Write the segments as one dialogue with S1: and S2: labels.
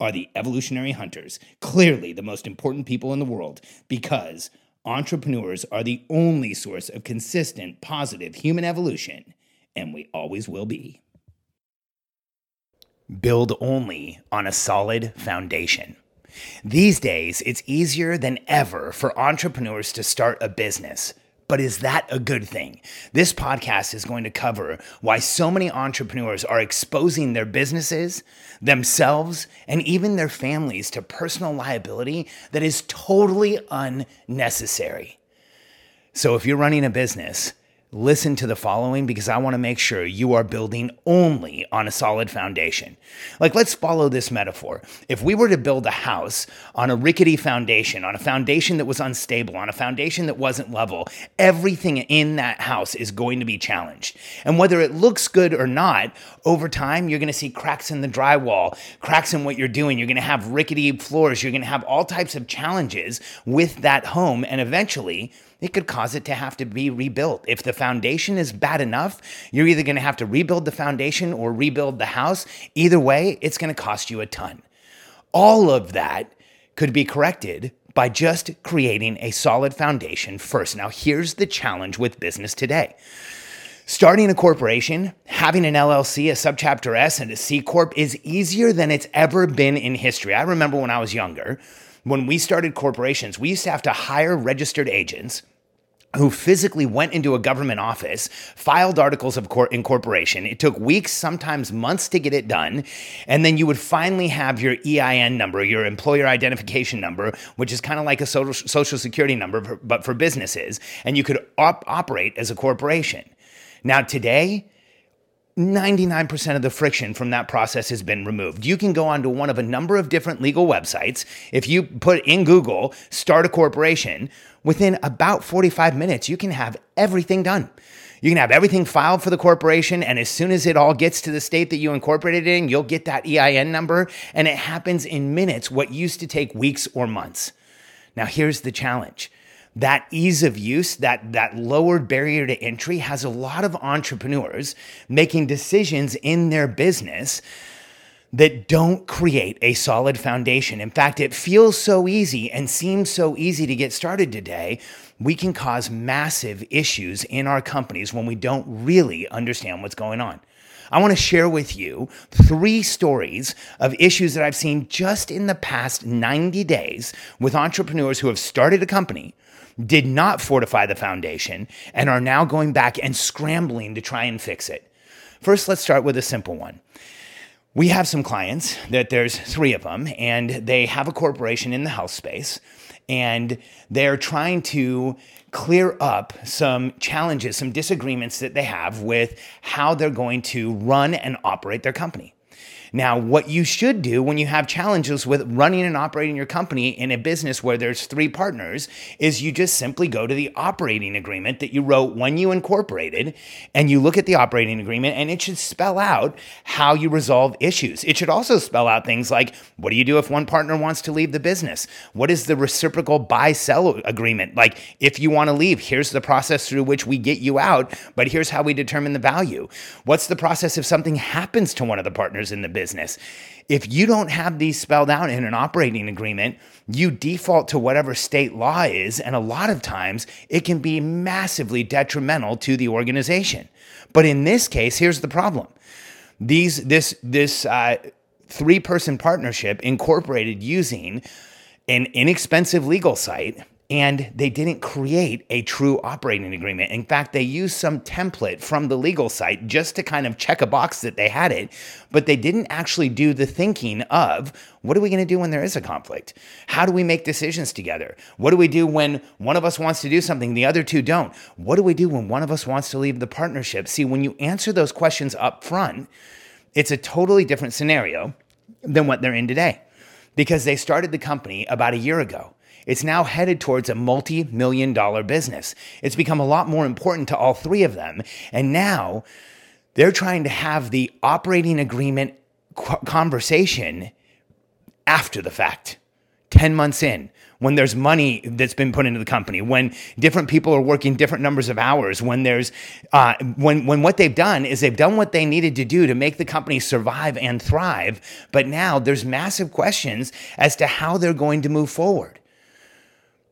S1: are the evolutionary hunters, clearly the most important people in the world, because entrepreneurs are the only source of consistent, positive human evolution, and we always will be. Build only on a solid foundation. These days, it's easier than ever for entrepreneurs to start a business. But is that a good thing? This podcast is going to cover why so many entrepreneurs are exposing their businesses, themselves, and even their families to personal liability that is totally unnecessary. So if you're running a business, listen to the following because I want to make sure you are building only on a solid foundation. Like, let's follow this metaphor. If we were to build a house on a rickety foundation, on a foundation that was unstable, on a foundation that wasn't level, everything in that house is going to be challenged. And whether it looks good or not, over time, you're going to see cracks in the drywall, cracks in what you're doing. You're going to have rickety floors. You're going to have all types of challenges with that home. And eventually, it could cause it to have to be rebuilt. If the foundation is bad enough, you're either going to have to rebuild the foundation or rebuild the house. Either way, it's going to cost you a ton. All of that could be corrected by just creating a solid foundation first. Now, here's the challenge with business today. Starting a corporation, having an LLC, a subchapter S, and a C Corp is easier than it's ever been in history. I remember when I was younger, when we started corporations, we used to have to hire registered agents who physically went into a government office, filed articles of incorporation. It took weeks, sometimes months to get it done. And then you would finally have your EIN number, your employer identification number, which is kind of like a social, social security number, but for businesses. And you could op- operate as a corporation. Now, today, 99% of the friction from that process has been removed. You can go onto one of a number of different legal websites. If you put in Google, start a corporation, within about 45 minutes, you can have everything done. You can have everything filed for the corporation, and as soon as it all gets to the state that you incorporated in, you'll get that EIN number, and it happens in minutes, what used to take weeks or months. Now, here's the challenge that ease of use, that, that lowered barrier to entry has a lot of entrepreneurs making decisions in their business that don't create a solid foundation. In fact, it feels so easy and seems so easy to get started today. We can cause massive issues in our companies when we don't really understand what's going on. I want to share with you three stories of issues that I've seen just in the past 90 days with entrepreneurs who have started a company did not fortify the foundation and are now going back and scrambling to try and fix it. First, let's start with a simple one. We have some clients that there's three of them, and they have a corporation in the health space, and they're trying to clear up some challenges, some disagreements that they have with how they're going to run and operate their company. Now, what you should do when you have challenges with running and operating your company in a business where there's three partners is you just simply go to the operating agreement that you wrote when you incorporated and you look at the operating agreement and it should spell out how you resolve issues. It should also spell out things like what do you do if one partner wants to leave the business? What is the reciprocal buy sell agreement? Like if you want to leave, here's the process through which we get you out, but here's how we determine the value. What's the process if something happens to one of the partners in the business? Business. If you don't have these spelled out in an operating agreement, you default to whatever state law is, and a lot of times it can be massively detrimental to the organization. But in this case, here's the problem: these this this uh, three person partnership incorporated using an inexpensive legal site and they didn't create a true operating agreement. In fact, they used some template from the legal site just to kind of check a box that they had it, but they didn't actually do the thinking of what are we going to do when there is a conflict? How do we make decisions together? What do we do when one of us wants to do something, the other two don't? What do we do when one of us wants to leave the partnership? See, when you answer those questions up front, it's a totally different scenario than what they're in today because they started the company about a year ago. It's now headed towards a multi million dollar business. It's become a lot more important to all three of them. And now they're trying to have the operating agreement conversation after the fact, 10 months in when there's money that's been put into the company, when different people are working different numbers of hours, when there's uh, when when what they've done is they've done what they needed to do to make the company survive and thrive, but now there's massive questions as to how they're going to move forward.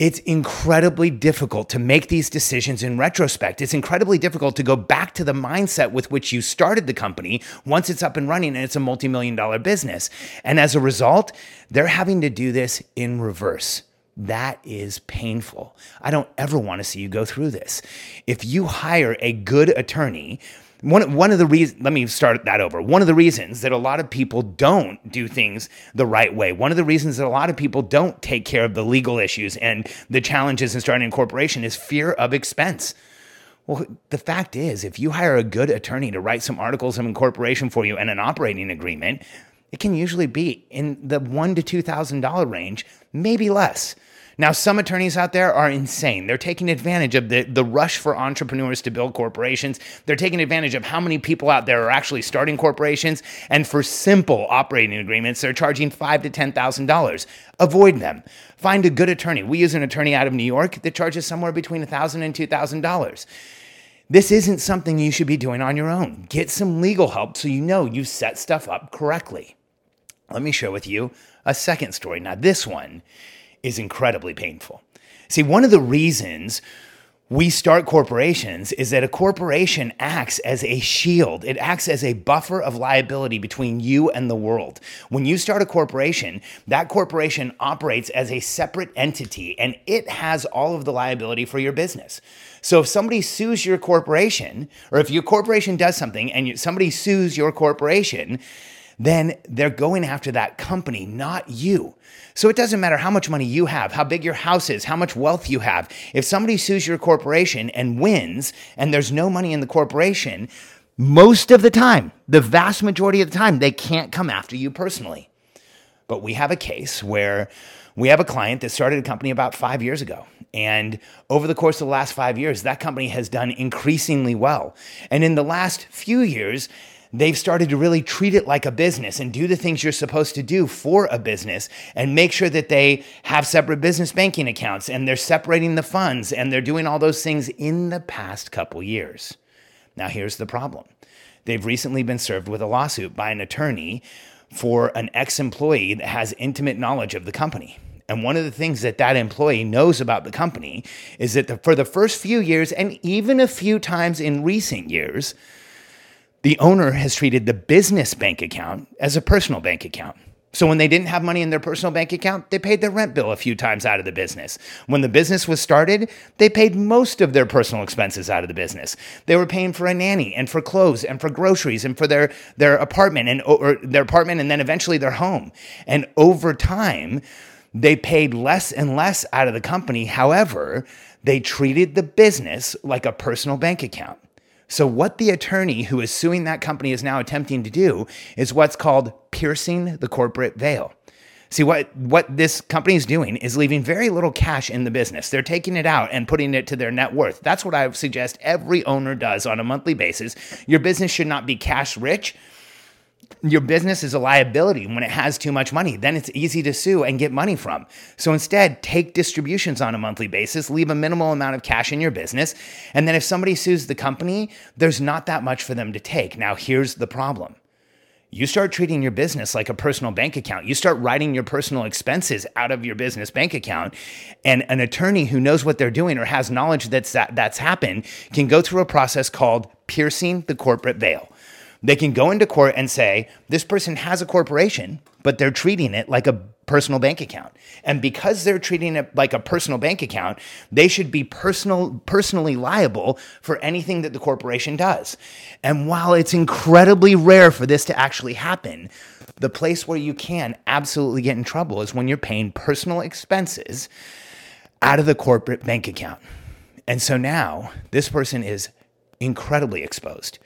S1: It's incredibly difficult to make these decisions in retrospect. It's incredibly difficult to go back to the mindset with which you started the company once it's up and running and it's a multi million dollar business. And as a result, they're having to do this in reverse. That is painful. I don't ever want to see you go through this. If you hire a good attorney, one, one of the reasons, let me start that over. One of the reasons that a lot of people don't do things the right way, one of the reasons that a lot of people don't take care of the legal issues and the challenges in starting a corporation is fear of expense. Well, the fact is, if you hire a good attorney to write some articles of incorporation for you and an operating agreement, it can usually be in the one to two thousand dollar range, maybe less. Now, some attorneys out there are insane. They're taking advantage of the, the rush for entrepreneurs to build corporations. They're taking advantage of how many people out there are actually starting corporations. And for simple operating agreements, they're charging five to ten thousand dollars. Avoid them. Find a good attorney. We use an attorney out of New York that charges somewhere between $1,000 and $2,000. This isn't something you should be doing on your own. Get some legal help so you know you've set stuff up correctly. Let me share with you a second story. Now, this one is incredibly painful. See, one of the reasons we start corporations is that a corporation acts as a shield. It acts as a buffer of liability between you and the world. When you start a corporation, that corporation operates as a separate entity and it has all of the liability for your business. So if somebody sues your corporation, or if your corporation does something and somebody sues your corporation, then they're going after that company, not you. So it doesn't matter how much money you have, how big your house is, how much wealth you have. If somebody sues your corporation and wins, and there's no money in the corporation, most of the time, the vast majority of the time, they can't come after you personally. But we have a case where we have a client that started a company about five years ago. And over the course of the last five years, that company has done increasingly well. And in the last few years, they've started to really treat it like a business and do the things you're supposed to do for a business and make sure that they have separate business banking accounts and they're separating the funds and they're doing all those things in the past couple years. Now, here's the problem they've recently been served with a lawsuit by an attorney for an ex employee that has intimate knowledge of the company. And one of the things that that employee knows about the company is that the, for the first few years, and even a few times in recent years, the owner has treated the business bank account as a personal bank account. So when they didn't have money in their personal bank account, they paid their rent bill a few times out of the business. When the business was started, they paid most of their personal expenses out of the business. They were paying for a nanny and for clothes and for groceries and for their their apartment and or their apartment and then eventually their home. And over time, they paid less and less out of the company. However, they treated the business like a personal bank account. So, what the attorney who is suing that company is now attempting to do is what's called piercing the corporate veil. See, what, what this company is doing is leaving very little cash in the business. They're taking it out and putting it to their net worth. That's what I suggest every owner does on a monthly basis. Your business should not be cash rich your business is a liability when it has too much money. Then it's easy to sue and get money from. So instead, take distributions on a monthly basis, leave a minimal amount of cash in your business. And then if somebody sues the company, there's not that much for them to take. Now, here's the problem. You start treating your business like a personal bank account. You start writing your personal expenses out of your business bank account. And an attorney who knows what they're doing or has knowledge that's, that, that's happened can go through a process called piercing the corporate veil. They can go into court and say, this person has a corporation, but they're treating it like a personal bank account. And because they're treating it like a personal bank account, they should be personal, personally liable for anything that the corporation does. And while it's incredibly rare for this to actually happen, the place where you can absolutely get in trouble is when you're paying personal expenses out of the corporate bank account. And so now this person is incredibly exposed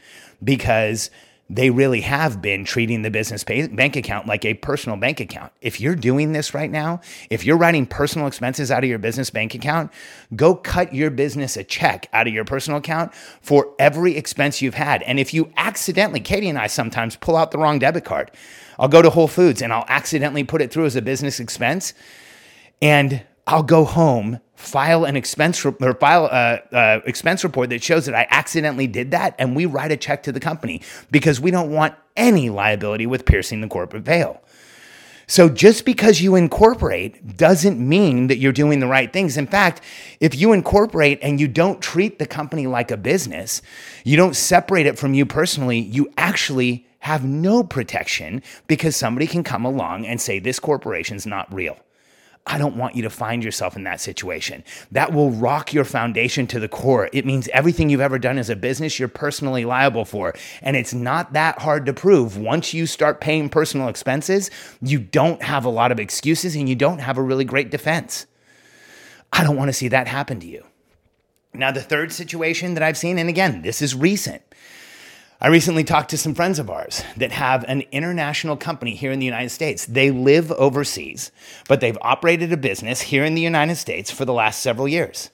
S1: because they really have been treating the business pay- bank account like a personal bank account. If you're doing this right now, if you're writing personal expenses out of your business bank account, go cut your business a check out of your personal account for every expense you've had. And if you accidentally, Katie and I sometimes pull out the wrong debit card. I'll go to Whole Foods and I'll accidentally put it through as a business expense. And I'll go home, file an expense re- or file a, a expense report that shows that I accidentally did that, and we write a check to the company because we don't want any liability with piercing the corporate veil. So just because you incorporate doesn't mean that you're doing the right things. In fact, if you incorporate and you don't treat the company like a business, you don't separate it from you personally, you actually have no protection because somebody can come along and say this corporation's not real. I don't want you to find yourself in that situation. That will rock your foundation to the core. It means everything you've ever done as a business, you're personally liable for. And it's not that hard to prove. Once you start paying personal expenses, you don't have a lot of excuses and you don't have a really great defense. I don't want to see that happen to you. Now, the third situation that I've seen, and again, this is recent. I recently talked to some friends of ours that have an international company here in the United States. They live overseas, but they've operated a business here in the United States for the last several years.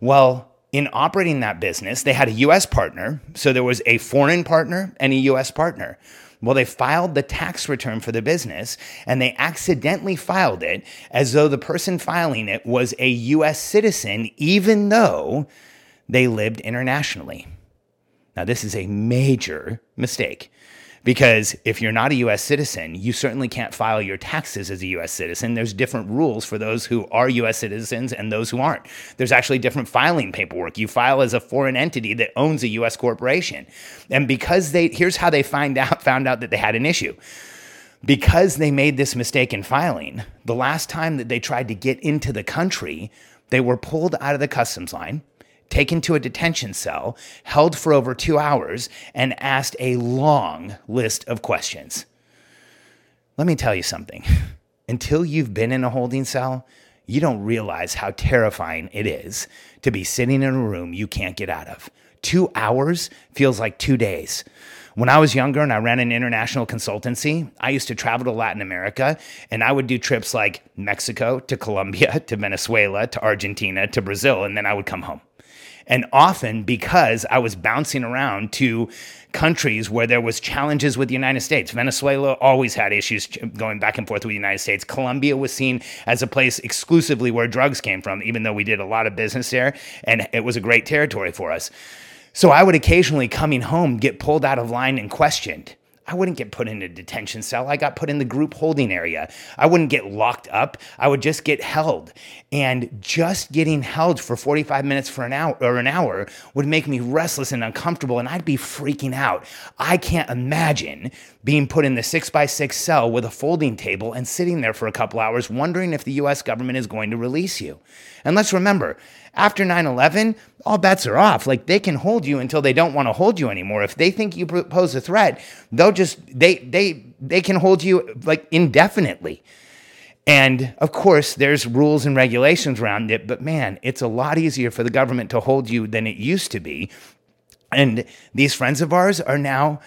S1: Well, in operating that business, they had a US partner. So there was a foreign partner and a US partner. Well, they filed the tax return for the business and they accidentally filed it as though the person filing it was a US citizen, even though they lived internationally. Now, this is a major mistake because if you're not a US citizen, you certainly can't file your taxes as a US citizen. There's different rules for those who are US citizens and those who aren't. There's actually different filing paperwork. You file as a foreign entity that owns a US corporation. And because they here's how they find out found out that they had an issue. Because they made this mistake in filing, the last time that they tried to get into the country, they were pulled out of the customs line taken to a detention cell, held for over two hours, and asked a long list of questions. Let me tell you something. Until you've been in a holding cell, you don't realize how terrifying it is to be sitting in a room you can't get out of. Two hours feels like two days. When I was younger and I ran an international consultancy, I used to travel to Latin America and I would do trips like Mexico to Colombia to Venezuela to Argentina to Brazil, and then I would come home. And often because I was bouncing around to countries where there was challenges with the United States. Venezuela always had issues going back and forth with the United States. Colombia was seen as a place exclusively where drugs came from, even though we did a lot of business there and it was a great territory for us. So I would occasionally coming home get pulled out of line and questioned. I wouldn't get put in a detention cell. I got put in the group holding area. I wouldn't get locked up. I would just get held. And just getting held for 45 minutes for an hour or an hour would make me restless and uncomfortable and I'd be freaking out. I can't imagine being put in the six by six cell with a folding table and sitting there for a couple hours wondering if the US government is going to release you. And let's remember, after 9 11, all bets are off. Like they can hold you until they don't want to hold you anymore. If they think you pose a threat, they'll just, they, they, they can hold you like indefinitely. And of course, there's rules and regulations around it, but man, it's a lot easier for the government to hold you than it used to be. And these friends of ours are now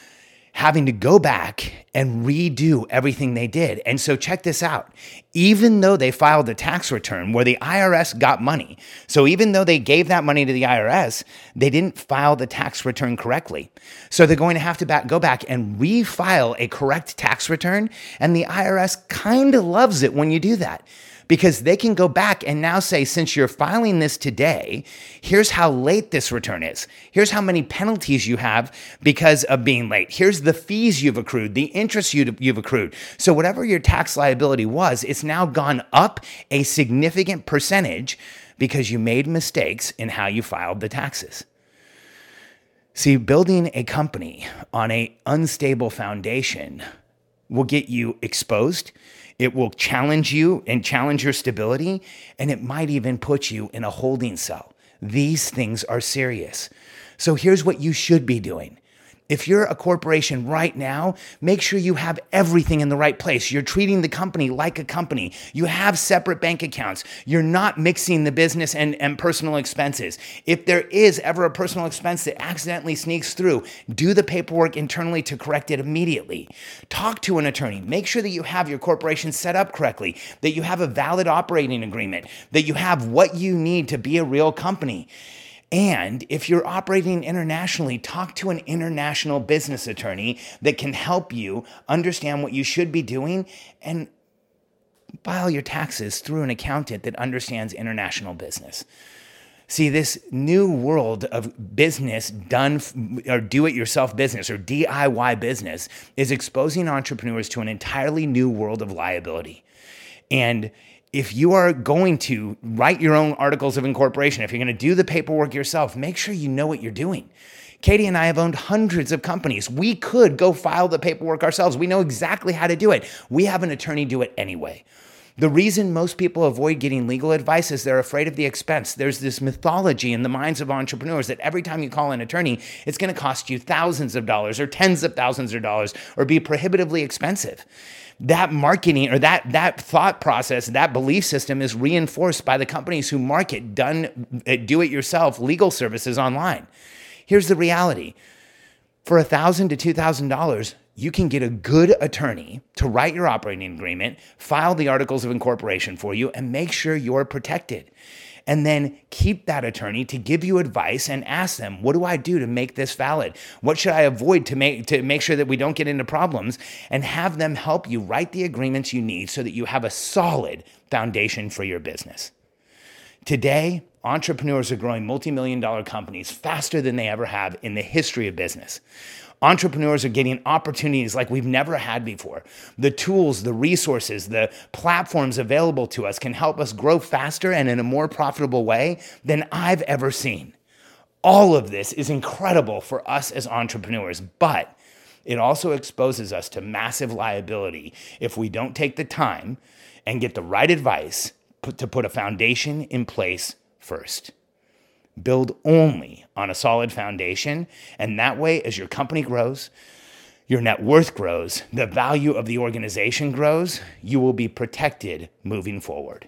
S1: having to go back and redo everything they did. And so check this out. Even though they filed a tax return where the IRS got money, so even though they gave that money to the IRS, they didn't file the tax return correctly. So they're going to have to back, go back and refile a correct tax return. And the IRS kind of loves it when you do that because they can go back and now say, since you're filing this today, here's how late this return is. Here's how many penalties you have because of being late. Here's the fees you've accrued, the interest you've accrued. So, whatever your tax liability was, it's now gone up a significant percentage because you made mistakes in how you filed the taxes. See, building a company on an unstable foundation will get you exposed It will challenge you and challenge your stability, and it might even put you in a holding cell. These things are serious. So here's what you should be doing if you're a corporation right now, make sure you have everything in the right place. You're treating the company like a company. You have separate bank accounts. You're not mixing the business and, and personal expenses. If there is ever a personal expense that accidentally sneaks through, do the paperwork internally to correct it immediately. Talk to an attorney. Make sure that you have your corporation set up correctly, that you have a valid operating agreement, that you have what you need to be a real company. And if you're operating internationally, talk to an international business attorney that can help you understand what you should be doing and file your taxes through an accountant that understands international business. See, this new world of business done or do it yourself business or DIY business is exposing entrepreneurs to an entirely new world of liability. And if you are going to write your own articles of incorporation, if you're going to do the paperwork yourself, make sure you know what you're doing. Katie and I have owned hundreds of companies. We could go file the paperwork ourselves. We know exactly how to do it. We have an attorney do it anyway. The reason most people avoid getting legal advice is they're afraid of the expense. There's this mythology in the minds of entrepreneurs that every time you call an attorney, it's going to cost you thousands of dollars or tens of thousands of dollars or be prohibitively expensive that marketing or that that thought process, that belief system is reinforced by the companies who market done uh, do it yourself legal services online. Here's the reality. For a thousand to two thousand dollars, you can get a good attorney to write your operating agreement, file the articles of incorporation for you, and make sure you're protected and then keep that attorney to give you advice and ask them, what do I do to make this valid? What should I avoid to make to make sure that we don't get into problems? And have them help you write the agreements you need so that you have a solid foundation for your business. Today, entrepreneurs are growing multi-million dollar companies faster than they ever have in the history of business. Entrepreneurs are getting opportunities like we've never had before. The tools, the resources, the platforms available to us can help us grow faster and in a more profitable way than I've ever seen. All of this is incredible for us as entrepreneurs, but it also exposes us to massive liability if we don't take the time and get the right advice to put a foundation in place first. Build only on a solid foundation. And that way, as your company grows, your net worth grows, the value of the organization grows, you will be protected moving forward.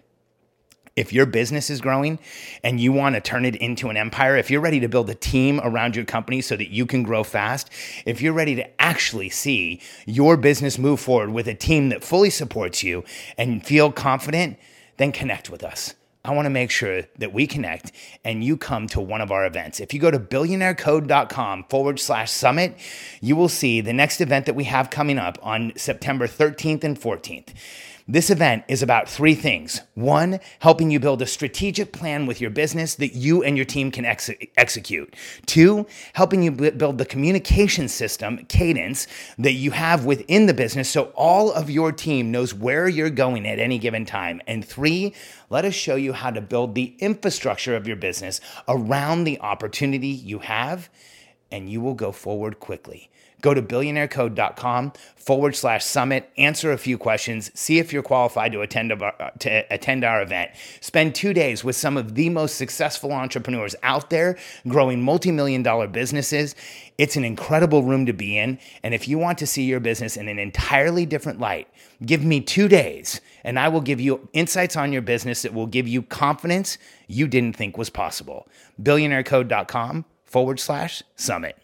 S1: If your business is growing and you want to turn it into an empire, if you're ready to build a team around your company so that you can grow fast, if you're ready to actually see your business move forward with a team that fully supports you and feel confident, then connect with us. I want to make sure that we connect and you come to one of our events. If you go to billionairecode.com forward slash summit, you will see the next event that we have coming up on September 13th and 14th. This event is about three things. One, helping you build a strategic plan with your business that you and your team can ex- execute. Two, helping you b- build the communication system, cadence, that you have within the business so all of your team knows where you're going at any given time. And three, let us show you how to build the infrastructure of your business around the opportunity you have, and you will go forward quickly. Go to billionairecode.com forward slash summit, answer a few questions, see if you're qualified to attend, our, uh, to attend our event. Spend two days with some of the most successful entrepreneurs out there growing multi million dollar businesses. It's an incredible room to be in. And if you want to see your business in an entirely different light, give me two days and I will give you insights on your business that will give you confidence you didn't think was possible. Billionairecode.com forward slash summit.